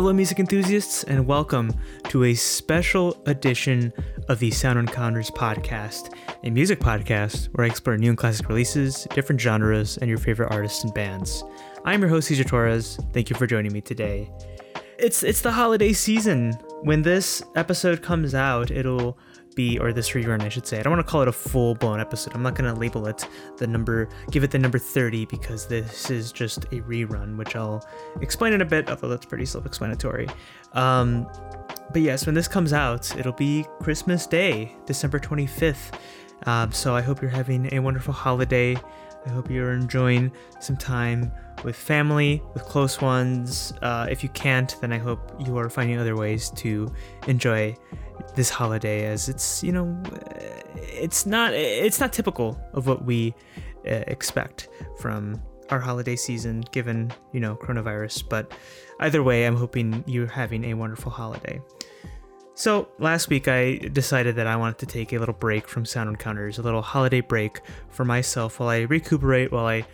Hello, music enthusiasts, and welcome to a special edition of the Sound Encounters podcast, a music podcast where I explore new and classic releases, different genres, and your favorite artists and bands. I'm your host, Cesar Torres. Thank you for joining me today. It's it's the holiday season. When this episode comes out, it'll be or this rerun I should say. I don't want to call it a full blown episode. I'm not going to label it the number give it the number 30 because this is just a rerun, which I'll explain in a bit, although that's pretty self-explanatory. Um, but yes, when this comes out, it'll be Christmas Day, December 25th. Um, so I hope you're having a wonderful holiday. I hope you're enjoying some time with family, with close ones. Uh, if you can't, then I hope you are finding other ways to enjoy this holiday as it's you know it's not it's not typical of what we uh, expect from our holiday season given you know coronavirus but either way i'm hoping you're having a wonderful holiday so last week i decided that i wanted to take a little break from sound encounters a little holiday break for myself while i recuperate while i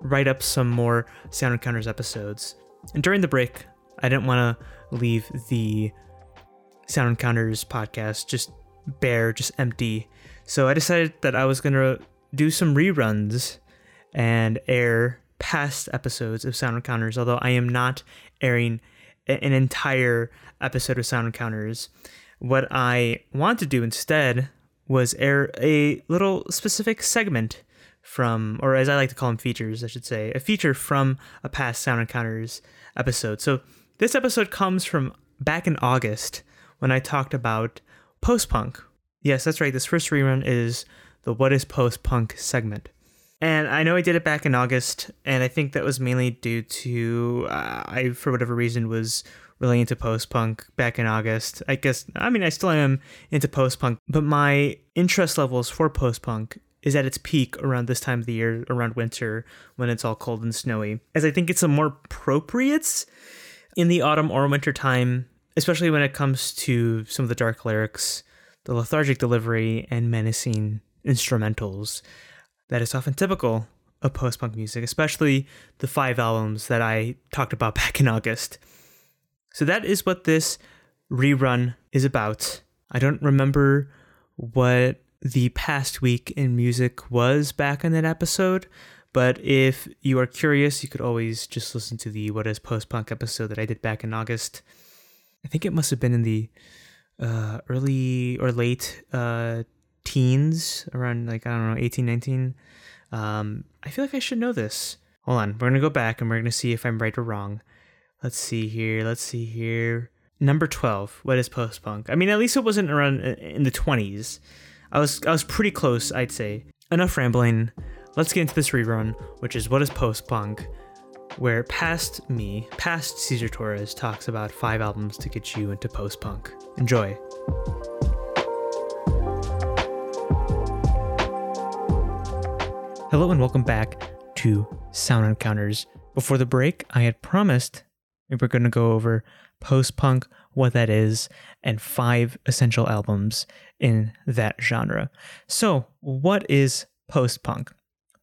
write up some more sound encounters episodes and during the break i didn't want to leave the Sound Encounters podcast just bare, just empty. So I decided that I was going to do some reruns and air past episodes of Sound Encounters, although I am not airing an entire episode of Sound Encounters. What I want to do instead was air a little specific segment from, or as I like to call them, features, I should say, a feature from a past Sound Encounters episode. So this episode comes from back in August when I talked about post punk. Yes, that's right. This first rerun is the What is Post Punk segment. And I know I did it back in August, and I think that was mainly due to uh, I, for whatever reason, was really into post punk back in August. I guess, I mean, I still am into post punk, but my interest levels for post punk is at its peak around this time of the year, around winter, when it's all cold and snowy. As I think it's a more appropriate in the autumn or winter time especially when it comes to some of the dark lyrics, the lethargic delivery, and menacing instrumentals that is often typical of post punk music, especially the five albums that I talked about back in August. So that is what this rerun is about. I don't remember what the past week in music was back in that episode, but if you are curious, you could always just listen to the What is Post Punk episode that I did back in August. I think it must have been in the uh, early or late uh, teens, around like, I don't know, 18, 19. Um, I feel like I should know this. Hold on. We're going to go back and we're going to see if I'm right or wrong. Let's see here. Let's see here. Number 12. What is post punk? I mean, at least it wasn't around uh, in the 20s. I was I was pretty close, I'd say. Enough rambling. Let's get into this rerun, which is what is post punk where past me, past Cesar Torres, talks about five albums to get you into post punk. Enjoy. Hello and welcome back to Sound Encounters. Before the break, I had promised we were going to go over post punk, what that is, and five essential albums in that genre. So, what is post punk?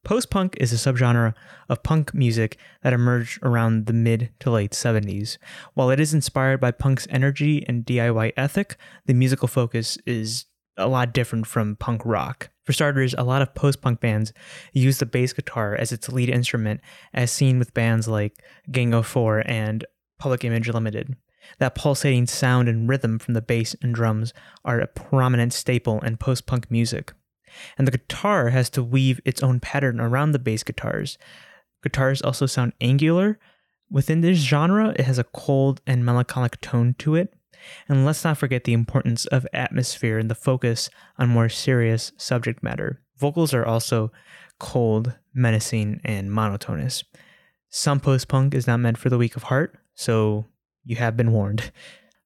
Post punk is a subgenre of punk music that emerged around the mid to late 70s. While it is inspired by punk's energy and DIY ethic, the musical focus is a lot different from punk rock. For starters, a lot of post punk bands use the bass guitar as its lead instrument, as seen with bands like Gang of Four and Public Image Limited. That pulsating sound and rhythm from the bass and drums are a prominent staple in post punk music and the guitar has to weave its own pattern around the bass guitars. Guitars also sound angular. Within this genre, it has a cold and melancholic tone to it. And let's not forget the importance of atmosphere and the focus on more serious subject matter. Vocals are also cold, menacing, and monotonous. Some post punk is not meant for the weak of heart, so you have been warned.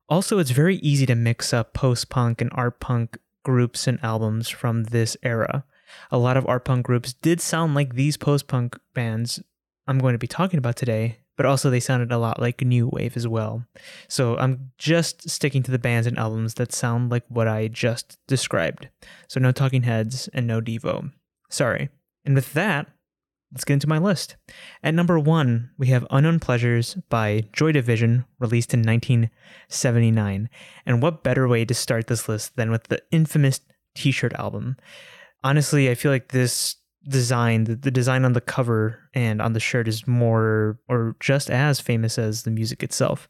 Also, it's very easy to mix up post punk and art punk groups and albums from this era. A lot of art punk groups did sound like these post punk bands I'm going to be talking about today, but also they sounded a lot like new wave as well. So I'm just sticking to the bands and albums that sound like what I just described. So no Talking Heads and no Devo. Sorry. And with that, let's get into my list. At number one, we have Unknown Pleasures by Joy Division, released in 1979. And what better way to start this list than with the infamous t shirt album? Honestly, I feel like this design, the, the design on the cover and on the shirt is more or just as famous as the music itself.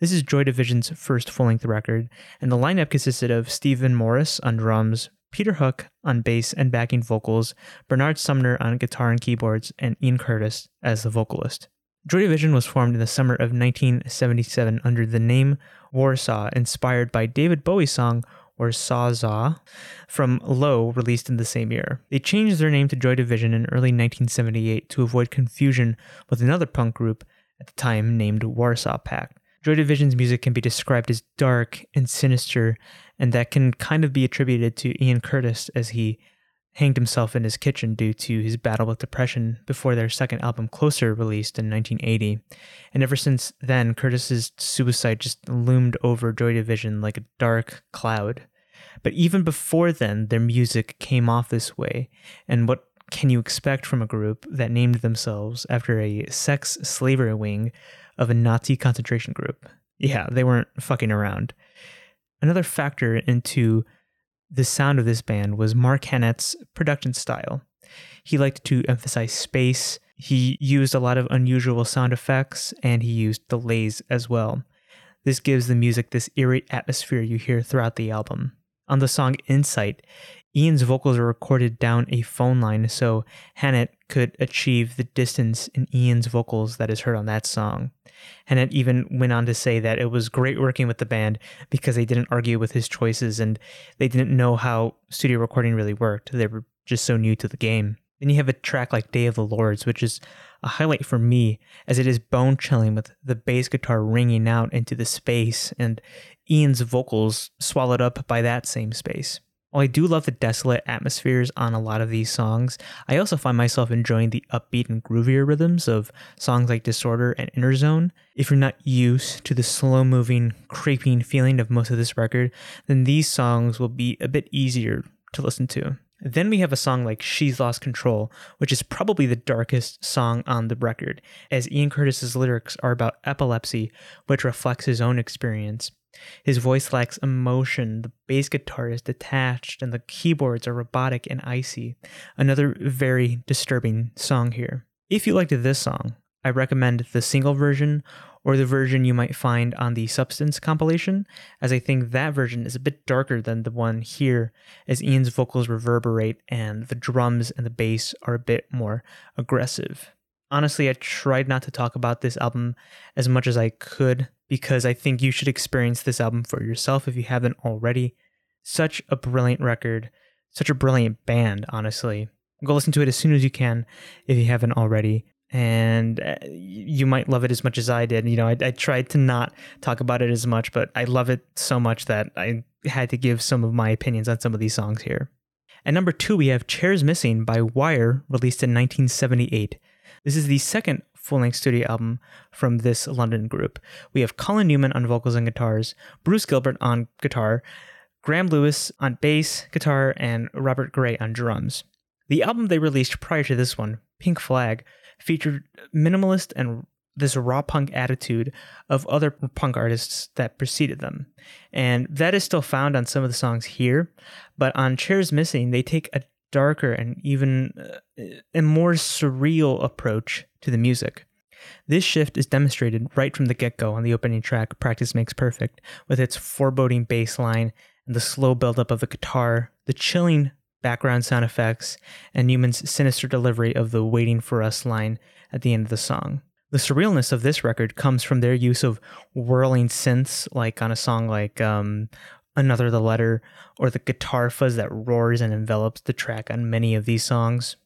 This is Joy Division's first full length record, and the lineup consisted of Stephen Morris on drums, Peter Hook on bass and backing vocals, Bernard Sumner on guitar and keyboards, and Ian Curtis as the vocalist. Joy Division was formed in the summer of 1977 under the name Warsaw, inspired by David Bowie's song Warszawa from Low, released in the same year. They changed their name to Joy Division in early 1978 to avoid confusion with another punk group at the time named Warsaw Pact. Joy Division's music can be described as dark and sinister, and that can kind of be attributed to Ian Curtis as he hanged himself in his kitchen due to his battle with depression before their second album Closer released in 1980. And ever since then, Curtis's suicide just loomed over Joy Division like a dark cloud. But even before then, their music came off this way, and what can you expect from a group that named themselves after a sex slavery wing of a Nazi concentration group. Yeah, they weren't fucking around. Another factor into the sound of this band was Mark Hannett's production style. He liked to emphasize space, he used a lot of unusual sound effects, and he used delays as well. This gives the music this eerie atmosphere you hear throughout the album. On the song Insight, Ian's vocals are recorded down a phone line so Hannett could achieve the distance in Ian's vocals that is heard on that song. Hannett even went on to say that it was great working with the band because they didn't argue with his choices and they didn't know how studio recording really worked. They were just so new to the game. Then you have a track like Day of the Lords, which is a highlight for me as it is bone chilling with the bass guitar ringing out into the space and Ian's vocals swallowed up by that same space. While I do love the desolate atmospheres on a lot of these songs, I also find myself enjoying the upbeat and groovier rhythms of songs like Disorder and Interzone. If you're not used to the slow moving, creeping feeling of most of this record, then these songs will be a bit easier to listen to. Then we have a song like She's Lost Control, which is probably the darkest song on the record, as Ian Curtis's lyrics are about epilepsy, which reflects his own experience. His voice lacks emotion, the bass guitar is detached, and the keyboards are robotic and icy. Another very disturbing song here. If you liked this song, I recommend the single version or the version you might find on the Substance compilation, as I think that version is a bit darker than the one here, as Ian's vocals reverberate and the drums and the bass are a bit more aggressive. Honestly, I tried not to talk about this album as much as I could because I think you should experience this album for yourself if you haven't already. Such a brilliant record, such a brilliant band, honestly. Go listen to it as soon as you can if you haven't already. And uh, you might love it as much as I did. You know, I, I tried to not talk about it as much, but I love it so much that I had to give some of my opinions on some of these songs here. At number two, we have Chairs Missing by Wire, released in 1978. This is the second full length studio album from this London group. We have Colin Newman on vocals and guitars, Bruce Gilbert on guitar, Graham Lewis on bass, guitar, and Robert Gray on drums. The album they released prior to this one, Pink Flag, featured minimalist and this raw punk attitude of other punk artists that preceded them. And that is still found on some of the songs here, but on Chairs Missing, they take a darker and even uh, a more surreal approach to the music. This shift is demonstrated right from the get go on the opening track, Practice Makes Perfect, with its foreboding bass line and the slow buildup of the guitar, the chilling background sound effects, and Newman's sinister delivery of the Waiting for Us line at the end of the song. The surrealness of this record comes from their use of whirling synths, like on a song like um, Another the Letter, or the guitar fuzz that roars and envelops the track on many of these songs.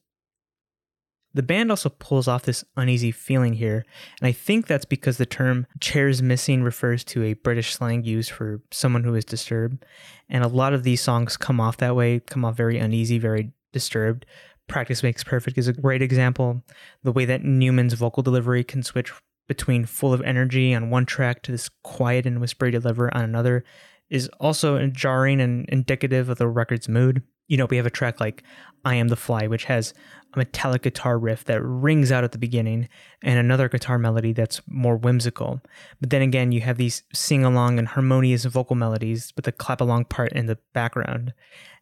The band also pulls off this uneasy feeling here, and I think that's because the term chairs missing refers to a British slang used for someone who is disturbed. And a lot of these songs come off that way, come off very uneasy, very disturbed. Practice Makes Perfect is a great example. The way that Newman's vocal delivery can switch between full of energy on one track to this quiet and whispery deliver on another is also jarring and indicative of the record's mood. You know, we have a track like I Am the Fly, which has a metallic guitar riff that rings out at the beginning and another guitar melody that's more whimsical. But then again, you have these sing along and harmonious vocal melodies with the clap along part in the background.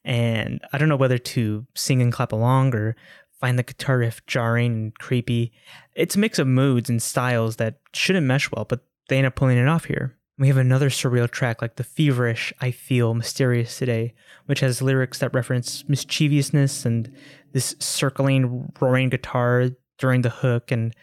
And I don't know whether to sing and clap along or find the guitar riff jarring and creepy. It's a mix of moods and styles that shouldn't mesh well, but they end up pulling it off here. We have another surreal track like the feverish I Feel Mysterious Today, which has lyrics that reference mischievousness and this circling, roaring guitar during the hook. And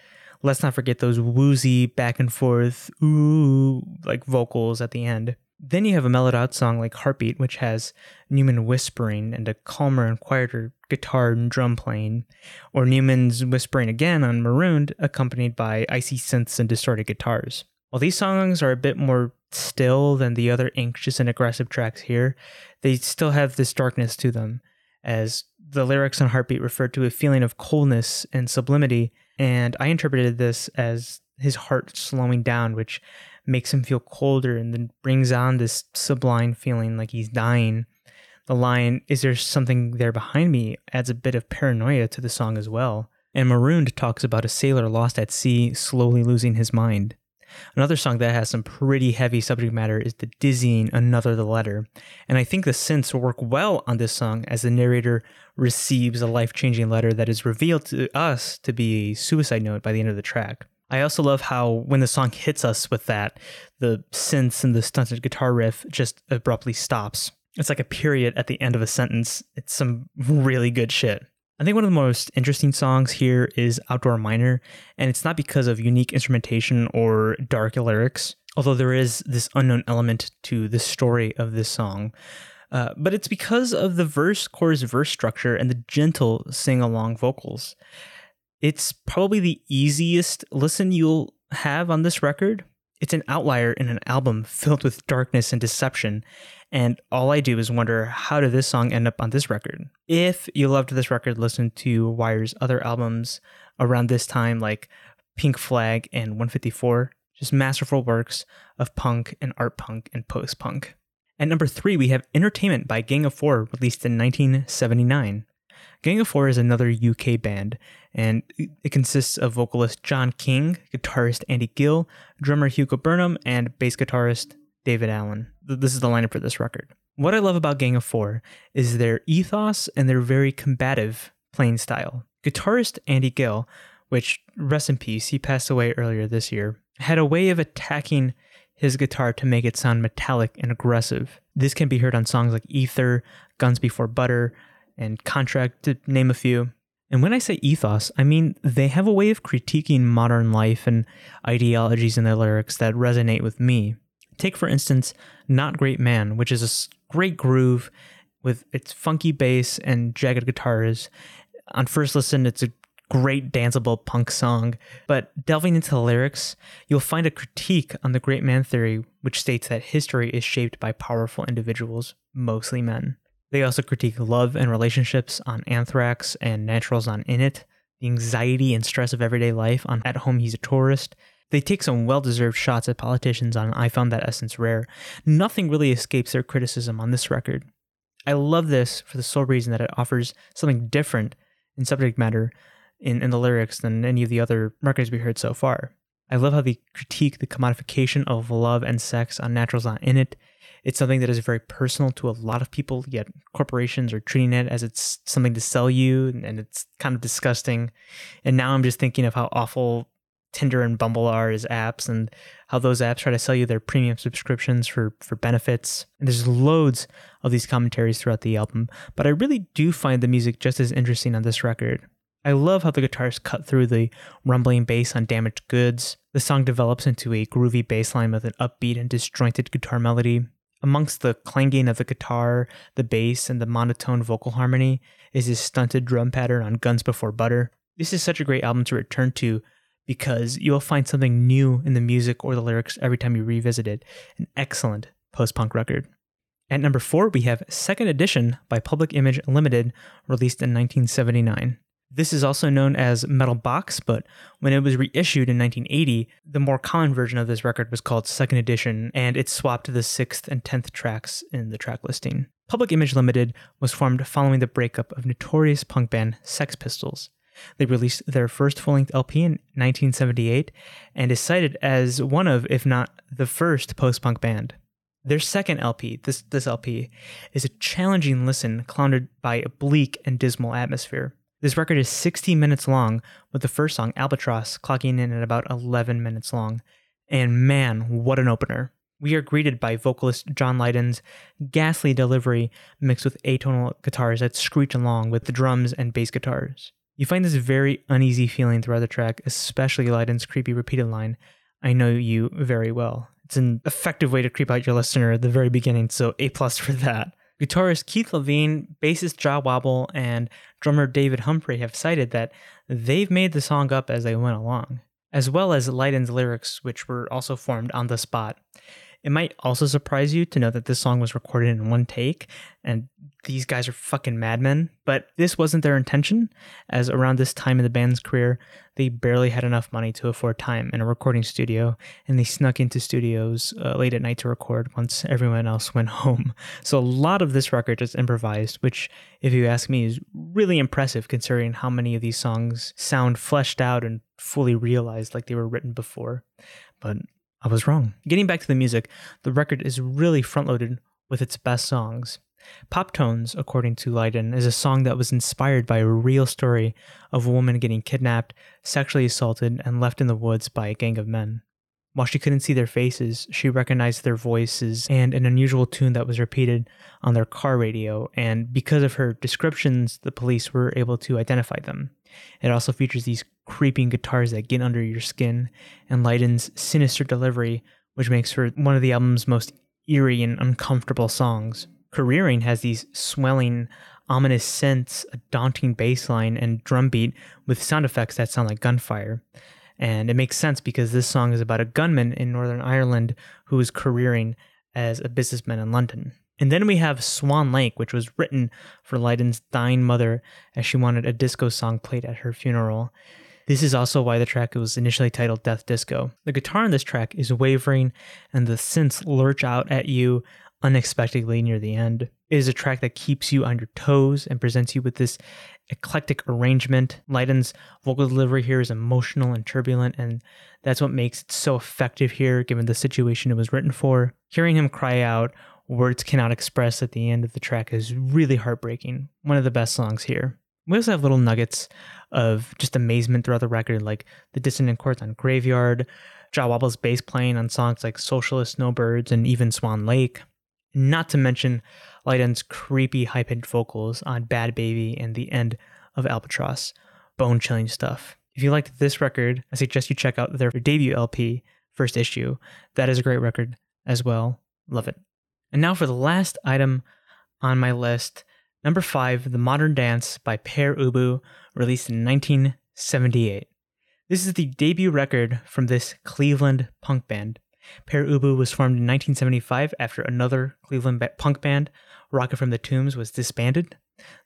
let's not forget those woozy back and forth, ooh, like vocals at the end. Then you have a mellowed out song like Heartbeat, which has Newman whispering and a calmer and quieter guitar and drum playing, or Newman's whispering again on Marooned, accompanied by icy synths and distorted guitars. While these songs are a bit more still than the other anxious and aggressive tracks here, they still have this darkness to them, as the lyrics on Heartbeat refer to a feeling of coldness and sublimity, and I interpreted this as his heart slowing down, which makes him feel colder and then brings on this sublime feeling like he's dying. The line, Is there something there behind me? adds a bit of paranoia to the song as well. And Marooned talks about a sailor lost at sea, slowly losing his mind. Another song that has some pretty heavy subject matter is the dizzying Another the Letter. And I think the synths work well on this song as the narrator receives a life changing letter that is revealed to us to be a suicide note by the end of the track. I also love how when the song hits us with that, the synths and the stunted guitar riff just abruptly stops. It's like a period at the end of a sentence. It's some really good shit. I think one of the most interesting songs here is Outdoor Miner, and it's not because of unique instrumentation or dark lyrics, although there is this unknown element to the story of this song. Uh, but it's because of the verse chorus verse structure and the gentle sing along vocals. It's probably the easiest listen you'll have on this record. It's an outlier in an album filled with darkness and deception, and all I do is wonder how did this song end up on this record? If you loved this record, listen to Wire's other albums around this time, like Pink Flag and 154, just masterful works of punk and art punk and post punk. At number three, we have Entertainment by Gang of Four, released in 1979. Gang of Four is another UK band, and it consists of vocalist John King, guitarist Andy Gill, drummer Hugo Burnham, and bass guitarist David Allen. This is the lineup for this record. What I love about Gang of Four is their ethos and their very combative playing style. Guitarist Andy Gill, which rest in peace, he passed away earlier this year, had a way of attacking his guitar to make it sound metallic and aggressive. This can be heard on songs like Ether, Guns Before Butter, and Contract, to name a few. And when I say ethos, I mean they have a way of critiquing modern life and ideologies in their lyrics that resonate with me. Take, for instance, Not Great Man, which is a great groove with its funky bass and jagged guitars. On first listen, it's a great danceable punk song, but delving into the lyrics, you'll find a critique on the great man theory, which states that history is shaped by powerful individuals, mostly men. They also critique love and relationships on Anthrax and Natural's Not In It, the anxiety and stress of everyday life on At Home He's a Tourist, they take some well deserved shots at politicians on I Found That Essence Rare. Nothing really escapes their criticism on this record. I love this for the sole reason that it offers something different in subject matter in, in the lyrics than any of the other records we heard so far. I love how they critique the commodification of love and sex on Natural's Not In It. It's something that is very personal to a lot of people, yet corporations are treating it as it's something to sell you, and it's kind of disgusting. And now I'm just thinking of how awful Tinder and Bumble are as apps and how those apps try to sell you their premium subscriptions for for benefits. And there's loads of these commentaries throughout the album, but I really do find the music just as interesting on this record. I love how the guitars cut through the rumbling bass on Damaged Goods. The song develops into a groovy bass line with an upbeat and disjointed guitar melody. Amongst the clanging of the guitar, the bass, and the monotone vocal harmony is this stunted drum pattern on Guns Before Butter. This is such a great album to return to because you'll find something new in the music or the lyrics every time you revisit it. An excellent post punk record. At number four, we have Second Edition by Public Image Limited, released in 1979. This is also known as Metal Box, but when it was reissued in 1980, the more common version of this record was called Second Edition, and it swapped the sixth and tenth tracks in the track listing. Public Image Limited was formed following the breakup of notorious punk band Sex Pistols. They released their first full length LP in 1978 and is cited as one of, if not the first, post punk band. Their second LP, this, this LP, is a challenging listen clouded by a bleak and dismal atmosphere. This record is 60 minutes long, with the first song, Albatross, clocking in at about 11 minutes long. And man, what an opener! We are greeted by vocalist John Lydon's ghastly delivery mixed with atonal guitars that screech along with the drums and bass guitars. You find this very uneasy feeling throughout the track, especially Lydon's creepy repeated line, I know you very well. It's an effective way to creep out your listener at the very beginning, so A plus for that. Guitarist Keith Levene, bassist Jah Wobble, and drummer David Humphrey have cited that they've made the song up as they went along, as well as Lydon's lyrics, which were also formed on the spot. It might also surprise you to know that this song was recorded in one take, and these guys are fucking madmen. But this wasn't their intention, as around this time in the band's career, they barely had enough money to afford time in a recording studio, and they snuck into studios uh, late at night to record once everyone else went home. So a lot of this record is improvised, which, if you ask me, is really impressive considering how many of these songs sound fleshed out and fully realized like they were written before. But I was wrong. Getting back to the music, the record is really front loaded with its best songs. Pop Tones, according to Lydon, is a song that was inspired by a real story of a woman getting kidnapped, sexually assaulted, and left in the woods by a gang of men. While she couldn't see their faces, she recognized their voices and an unusual tune that was repeated on their car radio, and because of her descriptions, the police were able to identify them. It also features these creeping guitars that get under your skin, and Lydon's sinister delivery, which makes for one of the album's most eerie and uncomfortable songs. Careering has these swelling, ominous synths, a daunting bass line, and drum beat with sound effects that sound like gunfire. And it makes sense because this song is about a gunman in Northern Ireland who is careering as a businessman in London. And then we have Swan Lake, which was written for Lydon's dying mother as she wanted a disco song played at her funeral. This is also why the track was initially titled Death Disco. The guitar on this track is wavering and the synths lurch out at you unexpectedly near the end. It is a track that keeps you on your toes and presents you with this eclectic arrangement. Lydon's vocal delivery here is emotional and turbulent, and that's what makes it so effective here, given the situation it was written for. Hearing him cry out, words cannot express at the end of the track is really heartbreaking. One of the best songs here. We also have little nuggets of just amazement throughout the record, like the dissonant chords on Graveyard, Jah Wobble's bass playing on songs like Socialist No Birds and even Swan Lake. Not to mention Lydon's creepy high pitched vocals on Bad Baby and the end of Albatross. Bone chilling stuff. If you liked this record, I suggest you check out their debut LP, First Issue. That is a great record as well. Love it. And now for the last item on my list number five, The Modern Dance by Pere Ubu, released in 1978. This is the debut record from this Cleveland punk band. Pere Ubu was formed in 1975 after another Cleveland punk band, Rocket from the Tombs, was disbanded.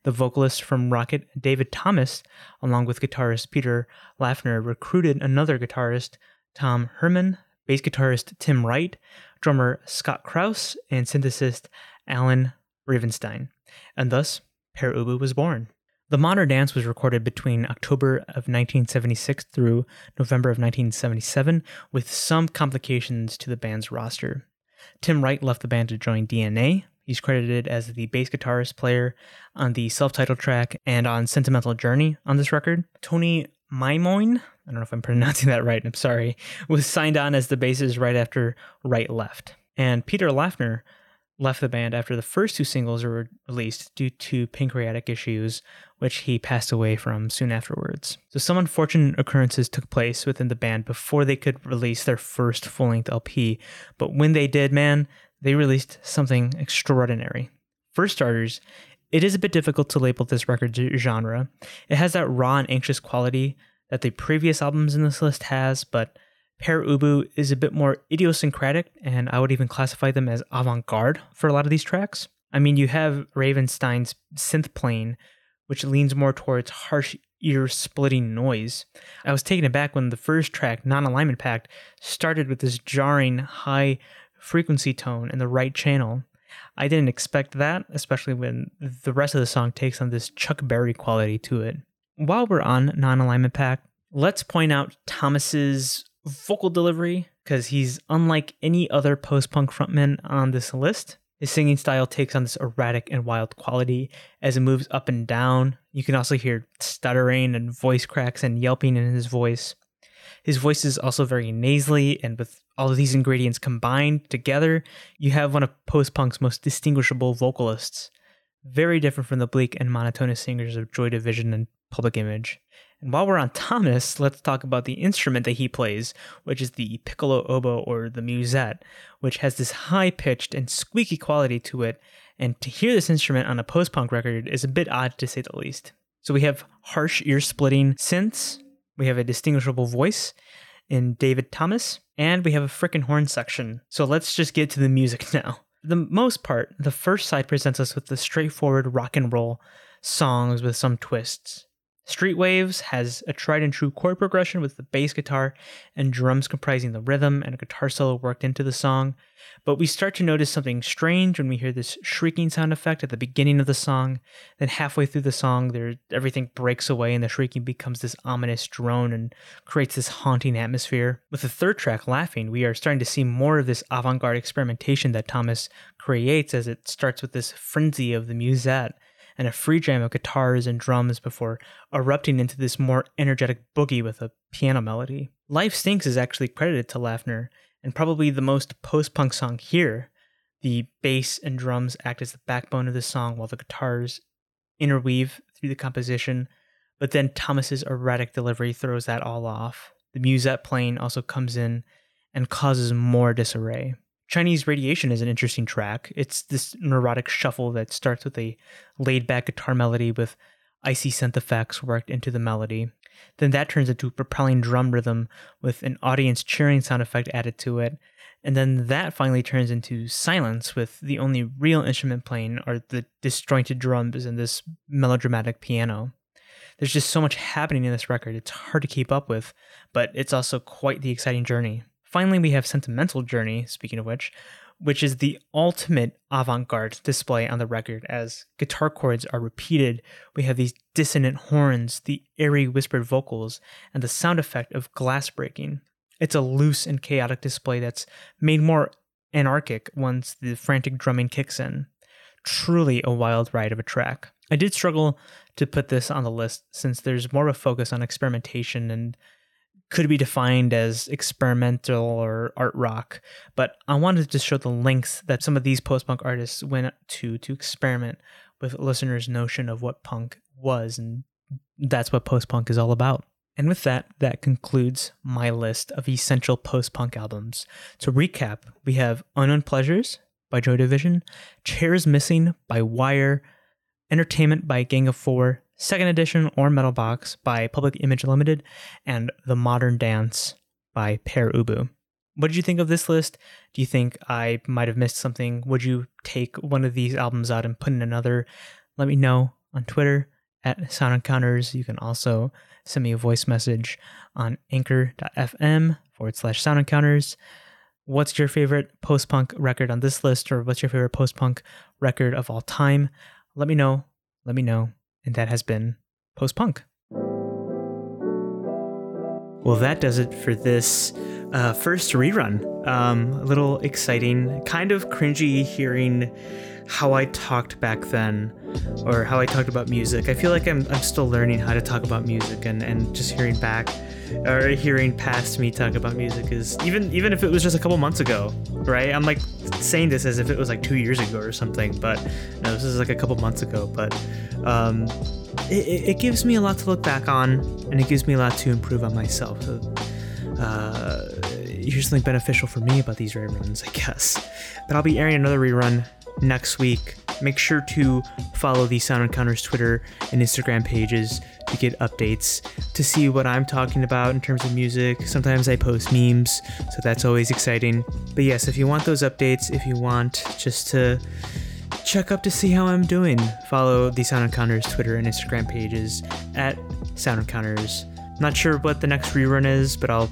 The vocalist from Rocket, David Thomas, along with guitarist Peter Laughner, recruited another guitarist, Tom Herman, bass guitarist Tim Wright, drummer Scott Krause, and synthesist Alan Ravenstine. And thus, Pere Ubu was born. The Modern Dance was recorded between October of 1976 through November of 1977, with some complications to the band's roster. Tim Wright left the band to join DNA. He's credited as the bass guitarist player on the self titled track and on Sentimental Journey on this record. Tony Maimone, I don't know if I'm pronouncing that right, I'm sorry, was signed on as the bassist right after Wright left. And Peter Laughner left the band after the first two singles were released due to pancreatic issues, which he passed away from soon afterwards. So, some unfortunate occurrences took place within the band before they could release their first full length LP, but when they did, man, they released something extraordinary. For starters, it is a bit difficult to label this record genre. It has that raw and anxious quality that the previous albums in this list has, but Pere Ubu is a bit more idiosyncratic, and I would even classify them as avant garde for a lot of these tracks. I mean, you have Ravenstine's synth plane, which leans more towards harsh ear splitting noise. I was taken aback when the first track, Non Alignment Pact, started with this jarring high frequency tone in the right channel, I didn't expect that, especially when the rest of the song takes on this Chuck Berry quality to it. While we're on non alignment pact, let's point out Thomas's vocal delivery because he's unlike any other post punk frontman on this list. His singing style takes on this erratic and wild quality as it moves up and down. You can also hear stuttering and voice cracks and yelping in his voice. His voice is also very nasally, and with all of these ingredients combined together, you have one of post punk's most distinguishable vocalists. Very different from the bleak and monotonous singers of Joy Division and Public Image. And while we're on Thomas, let's talk about the instrument that he plays, which is the piccolo oboe or the musette, which has this high pitched and squeaky quality to it. And to hear this instrument on a post punk record is a bit odd to say the least. So we have harsh ear splitting synths, we have a distinguishable voice in David Thomas, and we have a frickin' horn section. So let's just get to the music now. The most part, the first side presents us with the straightforward rock and roll songs with some twists. Street Waves has a tried and true chord progression with the bass guitar and drums comprising the rhythm and a guitar solo worked into the song. But we start to notice something strange when we hear this shrieking sound effect at the beginning of the song. Then halfway through the song, there everything breaks away and the shrieking becomes this ominous drone and creates this haunting atmosphere. With the third track, Laughing, we are starting to see more of this avant-garde experimentation that Thomas creates as it starts with this frenzy of the musette and a free jam of guitars and drums before erupting into this more energetic boogie with a piano melody. Life Stinks is actually credited to Laughner, and probably the most post punk song here. The bass and drums act as the backbone of the song while the guitars interweave through the composition, but then Thomas's erratic delivery throws that all off. The musette playing also comes in and causes more disarray. Chinese Radiation is an interesting track. It's this neurotic shuffle that starts with a laid back guitar melody with icy synth effects worked into the melody. Then that turns into a propelling drum rhythm with an audience cheering sound effect added to it. And then that finally turns into silence with the only real instrument playing are the disjointed drums and this melodramatic piano. There's just so much happening in this record, it's hard to keep up with, but it's also quite the exciting journey. Finally, we have Sentimental Journey, speaking of which, which is the ultimate avant garde display on the record. As guitar chords are repeated, we have these dissonant horns, the airy whispered vocals, and the sound effect of glass breaking. It's a loose and chaotic display that's made more anarchic once the frantic drumming kicks in. Truly a wild ride of a track. I did struggle to put this on the list since there's more of a focus on experimentation and could be defined as experimental or art rock, but I wanted to show the lengths that some of these post punk artists went to to experiment with listeners' notion of what punk was, and that's what post punk is all about. And with that, that concludes my list of essential post punk albums. To recap, we have Unknown Pleasures by Joy Division, Chairs Missing by Wire, Entertainment by Gang of Four, Second Edition or Metal Box by Public Image Limited, and The Modern Dance by Pere Ubu. What did you think of this list? Do you think I might have missed something? Would you take one of these albums out and put in another? Let me know on Twitter at Sound Encounters. You can also send me a voice message on anchor.fm forward slash sound encounters. What's your favorite post punk record on this list, or what's your favorite post punk record of all time? Let me know. Let me know. And that has been post punk. Well, that does it for this uh, first rerun. Um, a little exciting, kind of cringy hearing how I talked back then or how I talked about music. I feel like I'm, I'm still learning how to talk about music and, and just hearing back or hearing past me talk about music is even even if it was just a couple months ago, right? I'm like saying this as if it was like two years ago or something, but no, this is like a couple months ago. But um, it, it gives me a lot to look back on, and it gives me a lot to improve on myself. Uh, here's something beneficial for me about these reruns, I guess. But I'll be airing another rerun next week. Make sure to follow the Sound Encounters Twitter and Instagram pages to get updates, to see what I'm talking about in terms of music. Sometimes I post memes, so that's always exciting. But yes, if you want those updates, if you want just to check up to see how I'm doing, follow the Sound Encounters Twitter and Instagram pages at Sound Encounters. Not sure what the next rerun is, but I'll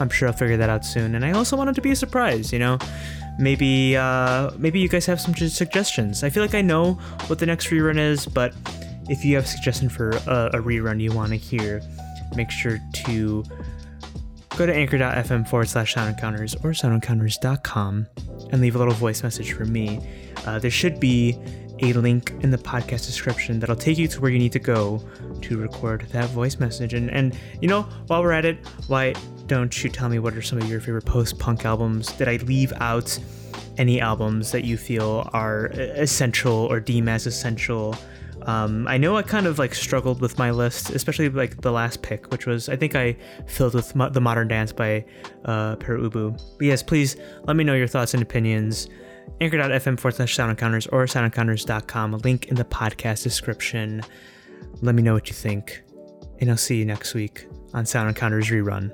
I'm sure I'll figure that out soon. And I also want it to be a surprise, you know? Maybe uh, maybe you guys have some suggestions. I feel like I know what the next rerun is, but if you have a suggestion for a, a rerun you want to hear, make sure to go to anchor.fm forward slash sound encounters or soundencounters.com and leave a little voice message for me. Uh, there should be a link in the podcast description that'll take you to where you need to go to record that voice message. And, and you know, while we're at it, why don't you tell me what are some of your favorite post punk albums? Did I leave out any albums that you feel are essential or deem as essential? Um, I know I kind of like struggled with my list, especially like the last pick, which was I think I filled with mo- the Modern Dance by uh, Pere Ubu. But yes, please let me know your thoughts and opinions. Anchor.fm forward slash sound encounters or soundencounters.com. A link in the podcast description. Let me know what you think, and I'll see you next week on Sound Encounters Rerun.